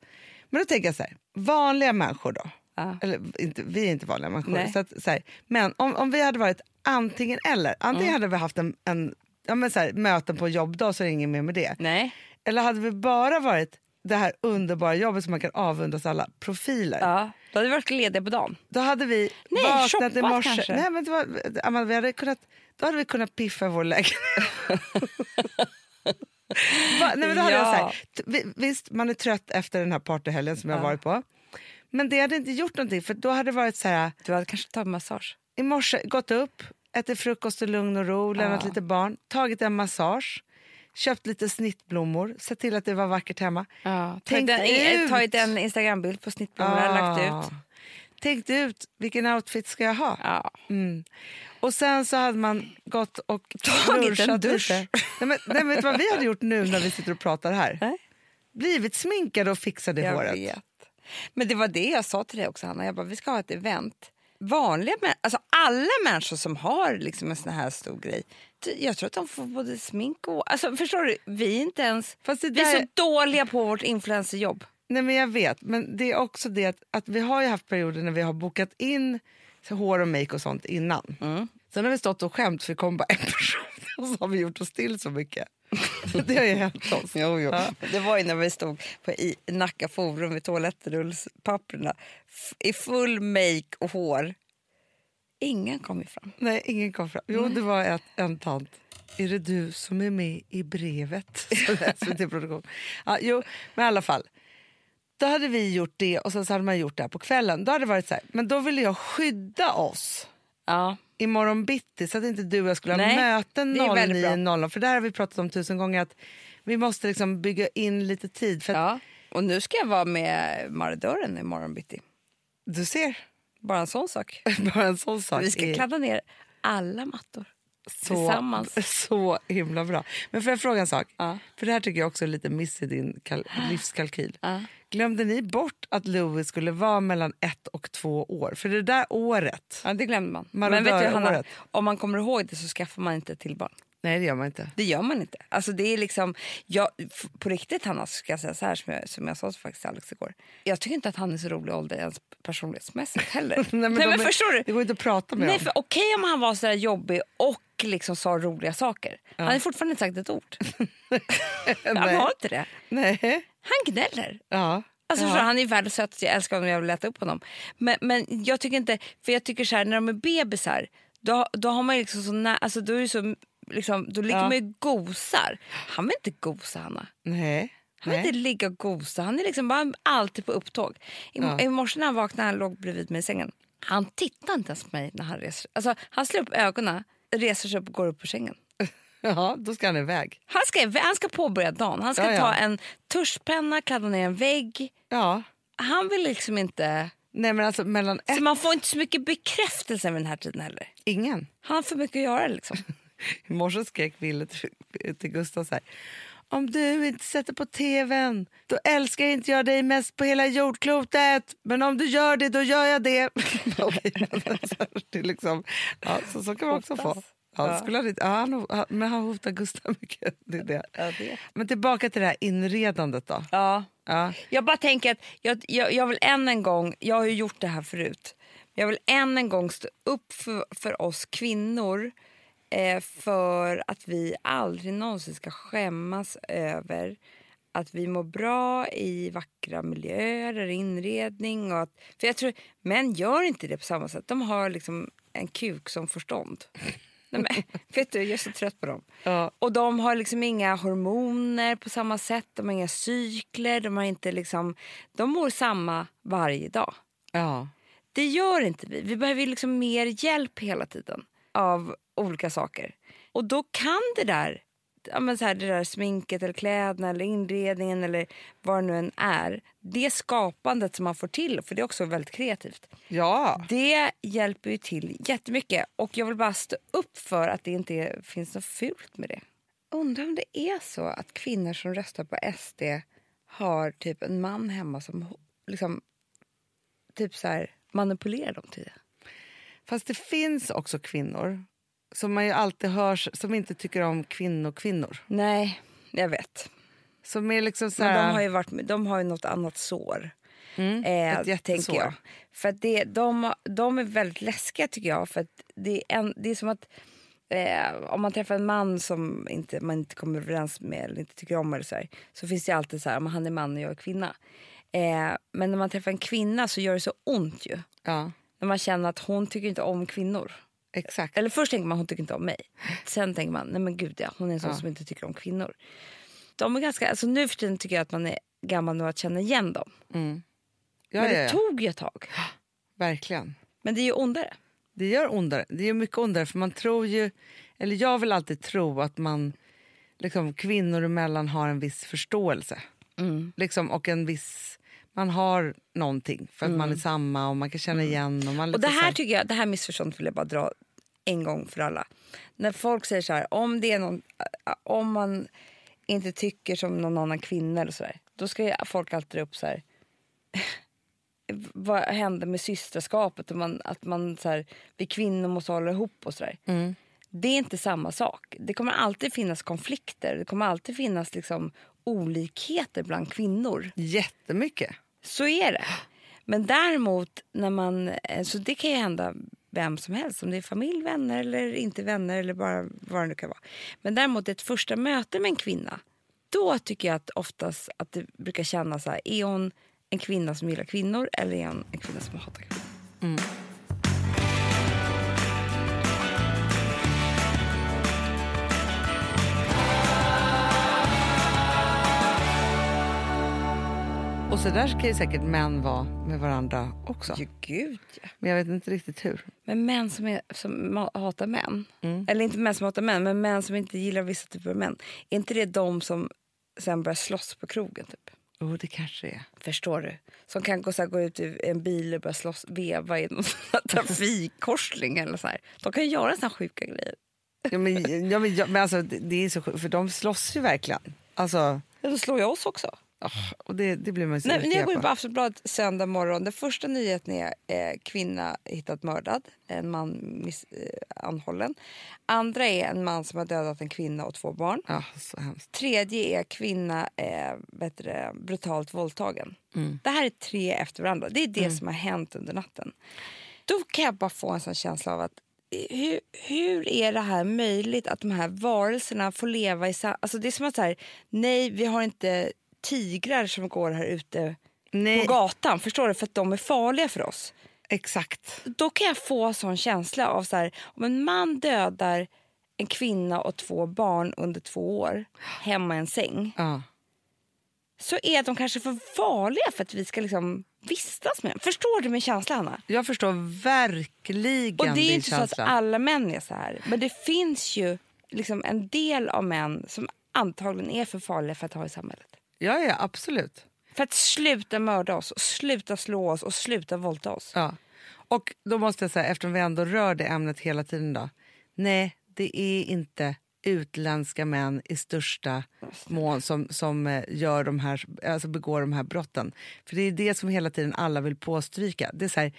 Men då tänker jag så här, vanliga människor då. Ja. Eller inte, vi är inte vanliga människor. Nej. Så att, så här, men om, om vi hade varit antingen eller. Antingen Mm. hade vi haft en, en ja, men så här, möten på jobbdag så är det inget mer med det. Nej. Eller hade vi bara varit det här underbara jobbet som man kan avundas alla profiler. Ja. Då hade vi varit lediga på dagen. Då hade vi Nej, vaknat i morse. kanske. Nej, men var, Amanda, vi hade kunnat, då hade vi kunnat piffa vår lägenhet. Va? Nej, men då hade jag Ja. så här, t- vi- visst, man är trött efter den här partyhelgen som jag Ja. varit på. Men det hade inte gjort någonting för då hade det varit så här, Du hade kanske tagit massage. i morse gått upp, ätit frukost i lugn och ro, lämnat Ja. lite barn, tagit en massage, köpt lite snittblommor, sett till att det var vackert hemma. Ja. Tänkt Tagit en, ut. tagit en Instagrambild på snittblommorna, lagt ut. Tänkt ut vilken outfit ska jag ha. Ja. Mm. Och sen så hade man gått och Tagit en dusch. lite. Nej, men, nej, vet vad vi hade gjort nu när vi sitter och pratar här? Nej. Blivit sminkade och fixade Jag håret. vet. Men det var det jag sa till dig också, Hanna. Jag bara, vi ska ha ett event. Vanliga alltså alla människor som har liksom en sån här stor grej, jag tror att de får både smink och... Alltså, förstår du? Vi är inte ens... Fast det Vi är där- så dåliga på vårt influencerjobb. Nej, men jag vet, men det är också det att, att vi har ju haft perioder när vi har bokat in så hår och make och sånt innan. Sen har vi stått och skämt för det kom bara en person och så har vi gjort oss till så mycket. det har ju hänt oss. Jo, jo. Ja. Det var ju när vi stod på i Nacka Forum vid toalettrullspapperna i full make och hår. Ingen kom fram. Nej, ingen kom fram. Jo, det var ett, en tant. Är det du som är med i brevet? SVT-produktion. Ja, jo, men i alla fall. Då hade vi gjort det och sen så hade man gjort det här på kvällen. Då hade det varit så här, men då ville jag skydda oss Ja. Imorgon bitti så att inte du och jag skulle ha Nej, möten det är väldigt bra. 09.00. För där har vi pratat om tusen gånger att vi måste liksom bygga in lite tid. För ja. Och nu ska jag vara med Maridören imorgon bitti. Du ser, Bara en sån sak. bara en sån sak. Vi ska är- kladda ner alla mattor. Så, tillsammans. så himla bra. Men får jag fråga en sak? Ja. För det här tycker jag också är lite miss i din kal- livskalkyl. Ja. Glömde ni bort att Louis skulle vara mellan ett och två år? För det där året, Ja, det glömde man. Marodör- Men vet du, Hanna, året. om man kommer ihåg det så skaffar man inte till barn. nej det gör man inte. Det gör man inte. Alltså det är liksom, jag, på riktigt Hanna, ska jag säga så här som jag, som jag sa faktiskt till Alex igår. Jag tycker inte att han är så rolig ålder ens personlighetsmässigt heller. Nej, men, Nej, men är- förstår du? Det går inte att prata med Nej, för okej om han var så där jobbig och liksom sa roliga saker. Han har fortfarande inte sagt ett ord. han har inte det. Nej. Han gnäller. Ja. Alltså, ja. han är världens sötaste, jag älskar honom jag vill äta upp honom. Men, men jag tycker inte, för jag tycker så här, när de är bebisar, då, då har man liksom så nä, alltså då är det så, liksom, då ligger Ja. man ju gosar. Han vill inte gosa Hanna. Nej. Han vill Nej. inte ligga och gosa, han är liksom bara alltid på upptåg. I, Ja. I morse när han vaknade, han låg bredvid mig i sängen. Han tittar inte ens på mig när han reser alltså, Han slår upp ögonen, reser sig upp och går upp på sängen. Ja, då ska han iväg. Han ska, han ska påbörja dagen. Han ska Ja, ja. ta en tuschpenna, kladda ner en vägg. Ja. Han vill liksom inte... Nej men alltså mellan ett... Så man får inte så mycket bekräftelse vid den här tiden heller. Ingen. Han har för mycket att göra liksom. I morse skrek Ville till, till Gustav så här. Om du inte sätter på tvn, då älskar inte jag dig mest på hela jordklotet. Men om du gör det, då gör jag det. Det liksom, ja, så, så kan man också få. Ja, Ja. skulle han, ja, han, men han hotar Gustav mycket. Det är det. Ja, det. Men tillbaka till det här inredandet då. Ja. Ja. Jag bara tänker att jag, jag, jag vill än en gång, jag har ju gjort det här förut. Jag vill än en gång stå upp för, för oss kvinnor eh, för att vi aldrig någonsin ska skämmas över att vi mår bra i vackra miljöer eller inredning. Och att, för jag tror Män gör inte det på samma sätt. De har liksom en kuk som förstånd. Nej, men, vet du, jag är så trött på dem. Ja. Och de har liksom inga hormoner på samma sätt. De har inga cykler. De, har inte liksom, de mår samma varje dag. Ja. Det gör inte vi. Vi behöver liksom mer hjälp hela tiden av olika saker. Och då kan det där, ja men så här, det där sminket eller kläderna eller inredningen eller vad det nu än är. Det skapandet som man får till, för det är också väldigt kreativt. ja. Det hjälper ju till jättemycket. Och jag vill bara stå upp för att det inte finns något fult med det. Undrar om det är så att kvinnor som röstar på SD har typ en man hemma som liksom typ så här manipulerar dem till det. Fast det finns också kvinnor som man ju alltid hörs som inte tycker om kvinnor-kvinnor. Nej, jag vet. Som är liksom så Men här... de har ju, varit, de har ju något annat sår. Mm, eh, ett jättesår. jag. För det, de, de är väldigt läskiga tycker jag. För det, är en, det är som att eh, om man träffar en man som inte, man inte kommer överens med eller inte tycker om eller så, här, så finns det alltid så här, han är man och jag är kvinna. Eh, men när man träffar en kvinna så gör det så ont ju. Ja, När man känner att hon tycker inte om kvinnor. exakt. Eller först tänker man hon tycker inte om mig. Sen tänker man nej men gud ja, hon är en sån Ja. som inte tycker om kvinnor. De är ganska, alltså nu för tiden tycker jag att man är gammal nog att känna igen dem. Mm. Ja, men det ja. tog ju ett tag. Verkligen. Men det är ju ondare. Det gör ondare. Det gör mycket ondare för man tror ju, eller jag vill alltid tro att man liksom kvinnor emellan har en viss förståelse. Liksom, och en viss, man har någonting för att man är samma och man kan känna igen. Och, man Och det här tycker jag, det här missförståndet vill jag bara dra en gång för alla. När folk säger så här, om det är någon, om man inte tycker som någon annan kvinna eller så där, då ska folk alltid dra upp så här. Vad händer med systerskapet? Och man, att man så här, vi kvinnor måste hålla ihop och så där. Det är inte samma sak. Det kommer alltid finnas konflikter. Det kommer alltid finnas liksom olikheter bland kvinnor. Jättemycket. Så är det. Men däremot, när man, eh, så det kan ju hända vem som helst, om det är familj, vänner eller inte vänner eller bara vad det nu kan vara. Men däremot ett första möte med en kvinna, då tycker jag att oftast att det brukar kännas så här, är hon en kvinna som gillar kvinnor eller är hon en kvinna som hatar kvinnor? Mm. Och så där kan ju säkert män vara med varandra också. Ja, gud ja. Men jag vet inte riktigt hur. Men män som, är, som hatar män, eller inte män som hatar män, men män som inte gillar vissa typer av män. Är inte det de som sen börjar slåss på krogen? Typ? Jo, det kanske är. Förstår du? Som kan gå, så här, gå ut i en bil och börja slåss, veva i någon trafikkorsning. Eller så här. De kan ju göra såna sjuka grejer. Ja, men, ja, men, ja, men alltså, det, det är så sjukt, för de slåss ju verkligen. Alltså, Ja, då slår jag oss också. Ah, och det, det blir man så Nej, när jag går in på. Aftonbladet söndag morgon, den första nyheten är eh, kvinna hittat mördad, en man miss, eh, anhållen. Andra är en man som har dödat en kvinna och två barn. Ja, så hemskt. Tredje är kvinna eh, det, brutalt våldtagen. Mm. Det här är tre efter varandra. Det är det som har hänt under natten. Då kan jag bara få en sån känsla av att eh, hur, hur är det här möjligt att de här varelserna får leva i alltså Det är som att så här, nej, vi har inte tigrar som går här ute Nej. på gatan, förstår du? För att de är farliga för oss. Exakt. Då kan jag få sån känsla av så här, om en man dödar en kvinna och två barn under två år hemma i en säng Ja. så är de kanske för farliga för att vi ska liksom vistas med dem. Förstår du min känsla, Hanna? Jag förstår verkligen Och det är inte så känsla. att alla män är så här. Men det finns ju liksom en del av män som antagligen är för farliga för att ha i samhället. Ja, ja, absolut. För att sluta mörda oss, och sluta slå oss och sluta våldta oss. Ja. Och då måste jag säga, eftersom vi ändå rör det ämnet hela tiden då. Nej, det är inte utländska män i största mån som, som eh, gör de här, alltså begår de här brotten. För det är det som hela tiden alla vill påstryka. Det är så här,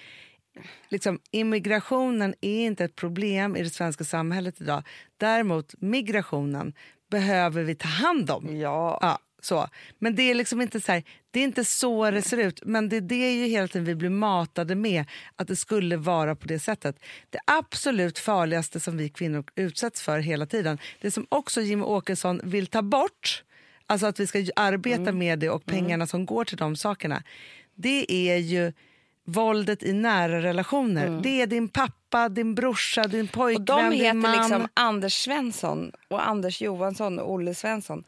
liksom, immigrationen är inte ett problem i det svenska samhället idag. Däremot migrationen behöver vi ta hand om. Ja. Ja, så. Men det är liksom inte så här, det är inte så det ser ut. Men det är det ju hela tiden vi blir matade med, att det skulle vara på det sättet. Det absolut farligaste som vi kvinnor utsätts för hela tiden, det som också Jimmy Åkesson vill ta bort, alltså att vi ska arbeta med det och pengarna som går till de sakerna, det är ju våldet i nära relationer. Det är din pappa, din brorsa, din Och pojkvän, de din heter man. liksom Anders Svensson och Anders Johansson och Olle Svensson.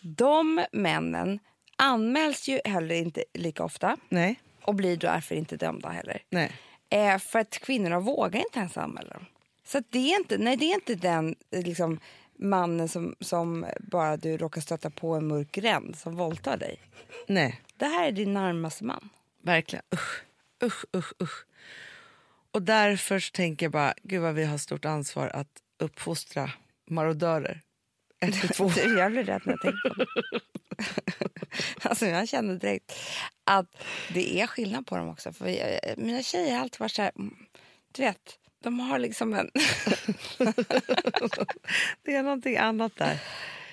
De männen anmäls ju heller inte lika ofta Nej, och blir därför inte dömda heller. nej. Eh, för att kvinnorna vågar inte ens anmäla dem. Så det, är inte, nej, det är inte den eh, liksom, mannen som, som bara du råkar stöta på en mörk gränd som våldtar dig. nej. Det här är din närmaste man. Verkligen. Usch, usch, usch, usch. Och därför tänker jag bara, gud vad vi har stort ansvar att uppfostra marodörer. Ett till två. Du, jag blir rädd när jag tänker på det. alltså, jag känner direkt att det är skillnad på dem också. För jag, mina tjejer har alltid varit så här... mm, Du vet, de har liksom en... Det är någonting annat där.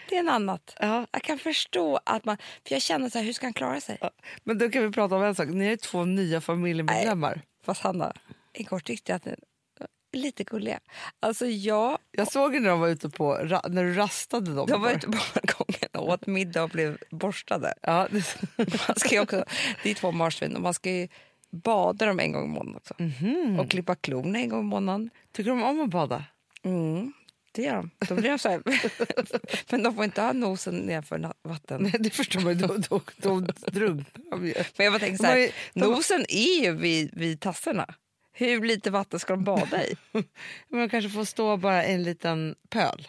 det är en annat. Ja. Jag kan förstå att man... För jag känner så här, hur ska han klara sig? Men då kan vi prata om en sak. Ni är två nya familjemedlemmar. Fast Hanna, igår tyckte jag att lite gulliga. Alltså jag... Jag såg när de var ute på, när du rastade dem. De var ute på balkongen och åt middag och blev borstade. Ja, det, Man ska också, det är två marsvin och man ska ju bada dem en gång i månaden också. Och klippa klorna en gång i månaden. tycker de om att bada? Mm, det gör de. Då blir de så här. Men de får inte ha nosen nedanför vatten. Nej, det förstår man ju. Drunknar de ju. Men jag bara tänker så här, nosen är ju vid, vid tassorna. Hur lite vatten ska de bada i? Men de kanske får stå bara en liten pöl.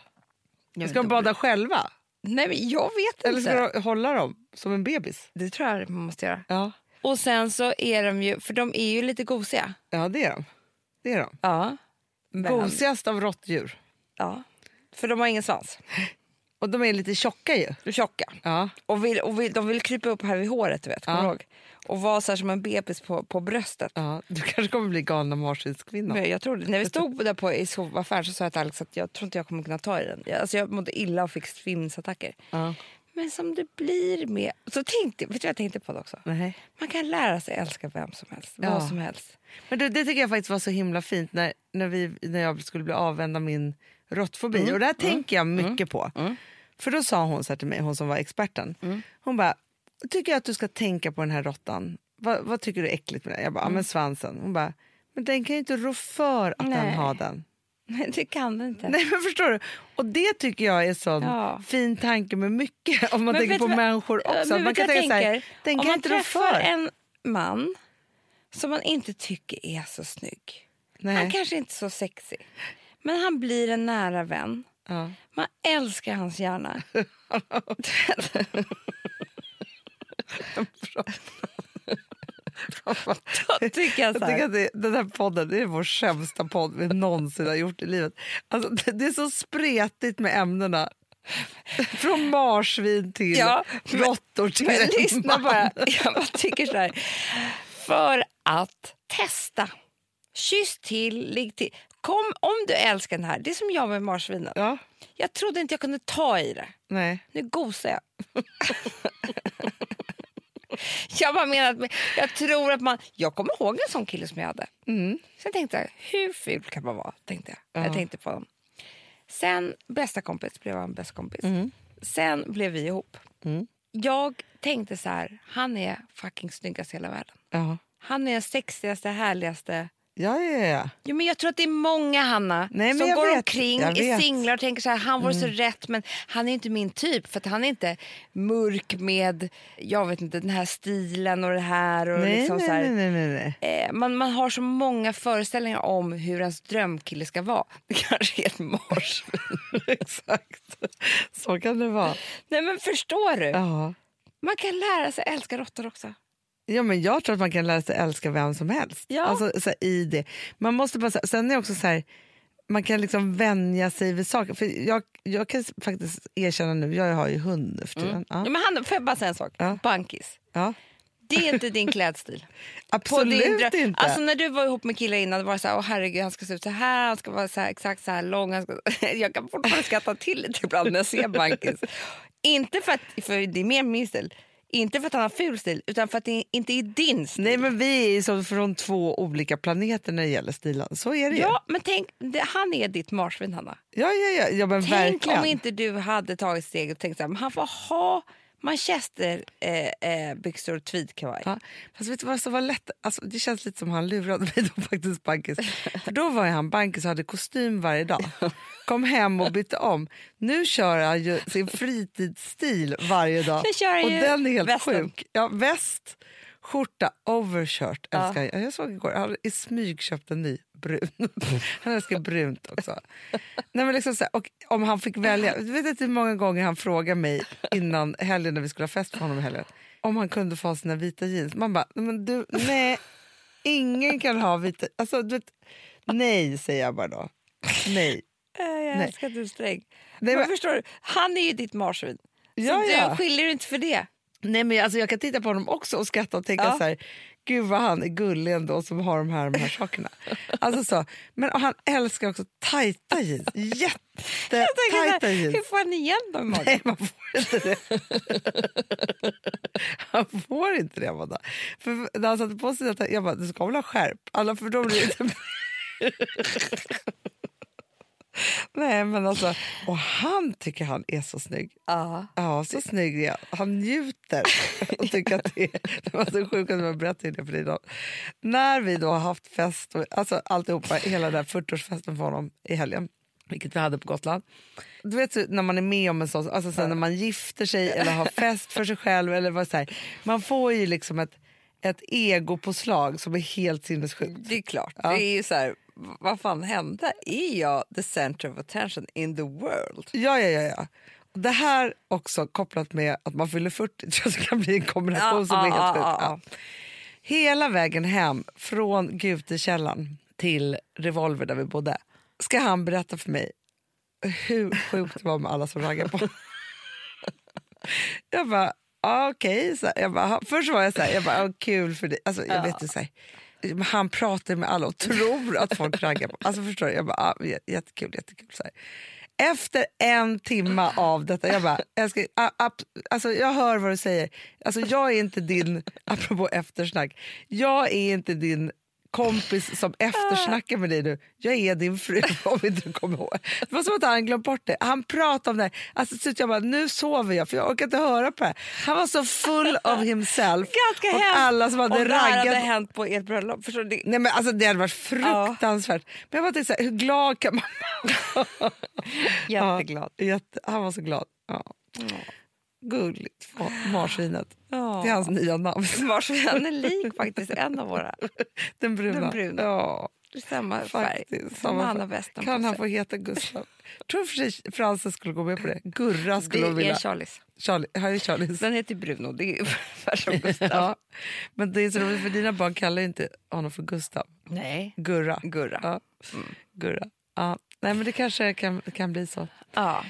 men Ska de bada själva? Nej, men jag vet Eller inte. ska de hålla dem som en bebis? Det tror jag man måste göra. Ja, Och sen så är de ju, för de är ju lite gosiga. ja det är de. Det är de. Ja. Men, Gosigast av råttdjur. Ja. För de har ingen svans. Och de är lite tjocka ju. Tjocka. Ja. Och, vill, och vill, de vill krypa upp här vid håret, du vet. Kommer Ja. ihåg? Och vara så här som en bebis på, på bröstet. ja. Du kanske kommer bli galna marsvinskvinna. Men jag trodde, när vi stod där på, i sovaffären så sa jag till Alex att jag tror inte jag kommer kunna ta i den. Jag, alltså jag mådde illa och fick svimningsattacker. Ja. Men som det blir med... Så tänkte, vet du vad jag tänkte på det också? Nej. Man kan lära sig älska vem som helst. Ja. Vad som helst. Men det, det tycker jag faktiskt var så himla fint när, när, vi, när jag skulle bli avvänd av min råttfobi. Mm. Och det här tänker jag mycket på. För då sa hon så här till mig, hon som var experten. Mm. Hon bara, tycker jag att du ska tänka på den här råttan. Vad, vad tycker du är äckligt med den? Jag bara, ja men svansen. Hon bara, men den kan ju inte rå för att den Mm. Nej. har den. Nej, det kan det inte. Nej men förstår du? Och det tycker jag är sån Ja. fin tanke med mycket. Om man Men tänker på vad- människor Ja, också. men man kan tänka jag så här, tänker? den kan man inte träffar för. en man som man inte tycker är så snygg. Nej. Han kanske inte är så sexig. Men han blir en nära vän. Ja. Man älskar hans hjärna. Då tycker jag Jag tycker att det, den här podden det är vår sämsta podd vi någonsin har gjort i livet. Alltså, det, det är så spretigt med ämnena. Från marsvin till Ja, råttor till Men en lyssna bara. Jag tycker så här. För att testa. Kyss till, ligg till. Kom om du älskar den här. Det är som jag med marsvinen. Ja, Jag trodde inte jag kunde ta i det. nej. Nu gosar jag. jag bara menar att jag tror att man... Jag kommer ihåg en sån kille som jag hade. Mm. Jag tänkte, här, hur ful kan man vara? Tänkte jag. Ja. jag tänkte på dem. Sen bästa kompis blev han bästa kompis. Mm. Sen blev vi ihop. Mm. Jag tänkte så här, han är fucking snyggast i hela världen. Ja. Han är den sexigaste, härligaste. Ja, ja, ja. Jo, men jag tror att det är många, Hanna, Nej, som går vet. omkring, Jag är singlar och tänker så här, han så Mm. rätt men han är inte min typ för han är inte mörk med, jag vet inte, den här stilen och det här. Och Nej, liksom nej, så här. nej, nej, nej. Eh, man, man har så många föreställningar om hur ens drömkille ska vara. Det kanske är ett marsvin. Exakt. Så kan det vara. Nej men förstår du? Ja. Man kan lära sig älska råttor också. Ja, men jag tror att man kan lära sig älska vem som helst. Ja. Alltså, så här, i det. Man måste bara, sen är också så här, man kan liksom vänja sig vid saker. För jag, jag kan faktiskt erkänna nu, jag har ju hund nu för tiden. Ja. Ja, men han, får jag bara säga en sak? Ja. Bankis. Ja. Det är inte din klädstil. Absolut din inte. Alltså när du var ihop med killar innan, var det så här, åh herregud han ska se ut så här, han ska vara så här, exakt så här lång. Han ska... Jag kan fortfarande skratta till lite ibland när jag ser Bankis. inte för att, för det är mer min stil, inte för att han har ful stil, utan för att det inte är din stil. Nej men vi är ju som från två olika planeter när det gäller stilen. Så är det ju. Ja, men tänk, det, han är ditt marsvin Hanna. ja, ja, ja, ja men Tänk verkligen. om inte du hade tagit steget och tänkt så här, men han får ha manchesterbyxor eh, eh, byxor och tweedkavaj. Ja, fast vet du vad som var lätt? Alltså, det känns lite som han lurade mig då faktiskt Bankis. För då var han Bankis och hade kostym varje dag. Kom hem och bytte om. Nu kör han ju sin fritidsstil varje dag. Och den är helt västen. sjuk. Ja, väst, skjorta, overshirt Ja. älskar jag. Jag såg igår, han hade i smyg köpt en ny brun. Han älskar brunt också. Nej, men liksom så här, och om han fick välja, du vet inte hur många gånger han frågade mig innan helgen när vi skulle ha fest för honom helgen om han kunde få ha sina vita jeans. Man bara, men du, nej, ingen kan ha vita... Alltså, du vet, nej, säger jag bara då. Nej. Jag älskar att du är sträng. Nej, men men- förstår du, han är ju ditt marsvin. Ja, så ja. du skiljer inte för det. Nej, men alltså, jag kan titta på honom också och skratta och tänka Ja. så här, gud vad han är gullig ändå som har de här, de här sakerna. Alltså så. Men han älskar också tajta jeans. Jättetajta jeans. hur får han igen dem i? Nej, man får inte det. Han får inte det, Amanda. För när han satte på sig detta, jag bara, du ska väl ha skärp? Alla för då blir. Nej, men alltså, och han tycker han är så snygg. Ja. Ja, så snygg är han. Han njuter och tycker att det är... Det var så sjukt att jag berättade det för dig idag. När vi då har haft fest, och, alltså alltihopa, hela den här 40-årsfesten för honom i helgen, vilket vi hade på Gotland. Du vet när man är med om en sån, alltså sen när man gifter sig eller har fest för sig själv, eller vad så här, man får ju liksom ett, ett egopåslag som är helt sinnessjukt. Det är klart. Ja. Det är ju så här, vad fan hände? Är jag the center of attention in the world? Ja, ja, ja. ja. Det här också kopplat med att man fyller 40 tror jag det kan bli en kombination Ja, som är ja, helt ja, Ja. Hela vägen hem från Gutekällan till Revolver där vi bodde ska han berätta för mig hur sjukt det var med alla som raggade på Jag bara, ah, okej. Så Jag bara, Först var jag så här, jag bara, ah, kul för dig. Alltså, jag vet ju så här, han pratar med alla och tror att folk raggar på Alltså förstår du? Jag bara, ah, jättekul, jättekul. Så här. Efter en timme av detta, jag bara, älskling, a- ap- alltså jag hör vad du säger. Alltså jag är inte din, apropå eftersnack, jag är inte din kompis som eftersnackar med dig nu. Jag är din fru om inte du kommer ihåg. Det var som att han glömt bort det. Han pratade om det. Alltså, så jag bara, nu sover jag för jag orkar inte höra på det här. Han var så full of himself. Ganska och alla som hade om det här raggat. hade hänt på ert bröllop. Förstår du? Nej, men alltså, det hade varit fruktansvärt. Men jag bara tänkte så här, hur glad kan man vara? Jätteglad. Ja, jätte, han var så glad. Ja. Gulligt, marsvinet. Ja. Det är hans nya namn. Marsvin, han är lik faktiskt en av våra. Den bruna. Den bruna. Ja, Samma färg. faktiskt. Samma han färg. har västen Kan han få heta Gustav? Tror för sig Frances skulle gå med på det. Gurra skulle Det vilja. är Charlies. Charlie, här är Charlies. Den heter Bruno. Det är ungefär som Gustav. Ja. Men det är så roligt för dina barn kallar inte honom för Gustav. Nej. Gurra. Gurra. Ja. Gurra. Ja. Nej, men det kanske kan, kan bli så. Ja.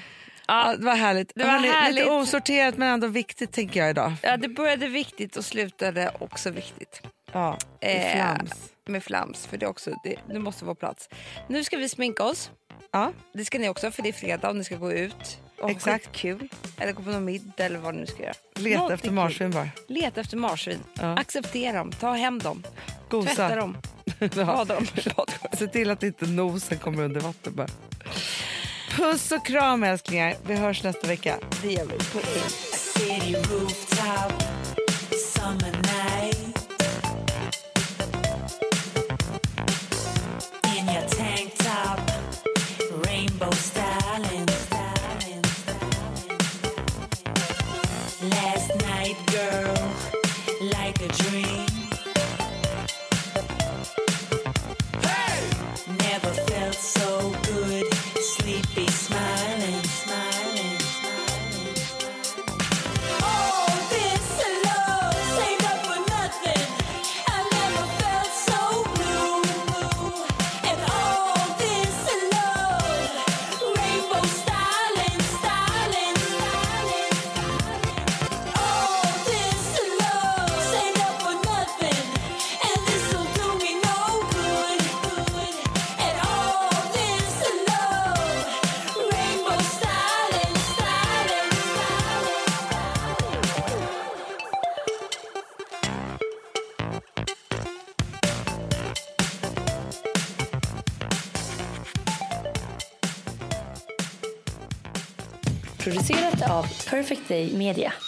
Ja, det var härligt. Det var Hörrni, härligt. Lite osorterat men ändå viktigt tänker jag idag. ja, det började viktigt och slutade också viktigt. Ja, i Eh, flams. Med flams, för det, också, det, det måste vara plats. Nu ska vi sminka oss. Ja. Det ska ni också, för det är fredag och ni ska gå ut. Och Exakt. kul. Eller gå på någon middag eller vad ni nu ska göra. Leta Någonting efter marsvin bara. Leta efter marsvin. Ja. Acceptera dem. Ta hem dem. Gosa. Tvätta dem. Bada dem. Se till att inte nosen kommer under vatten bara. Puss och kram älsklingar. Vi hörs nästa vecka. Det gör vi. City dig Media.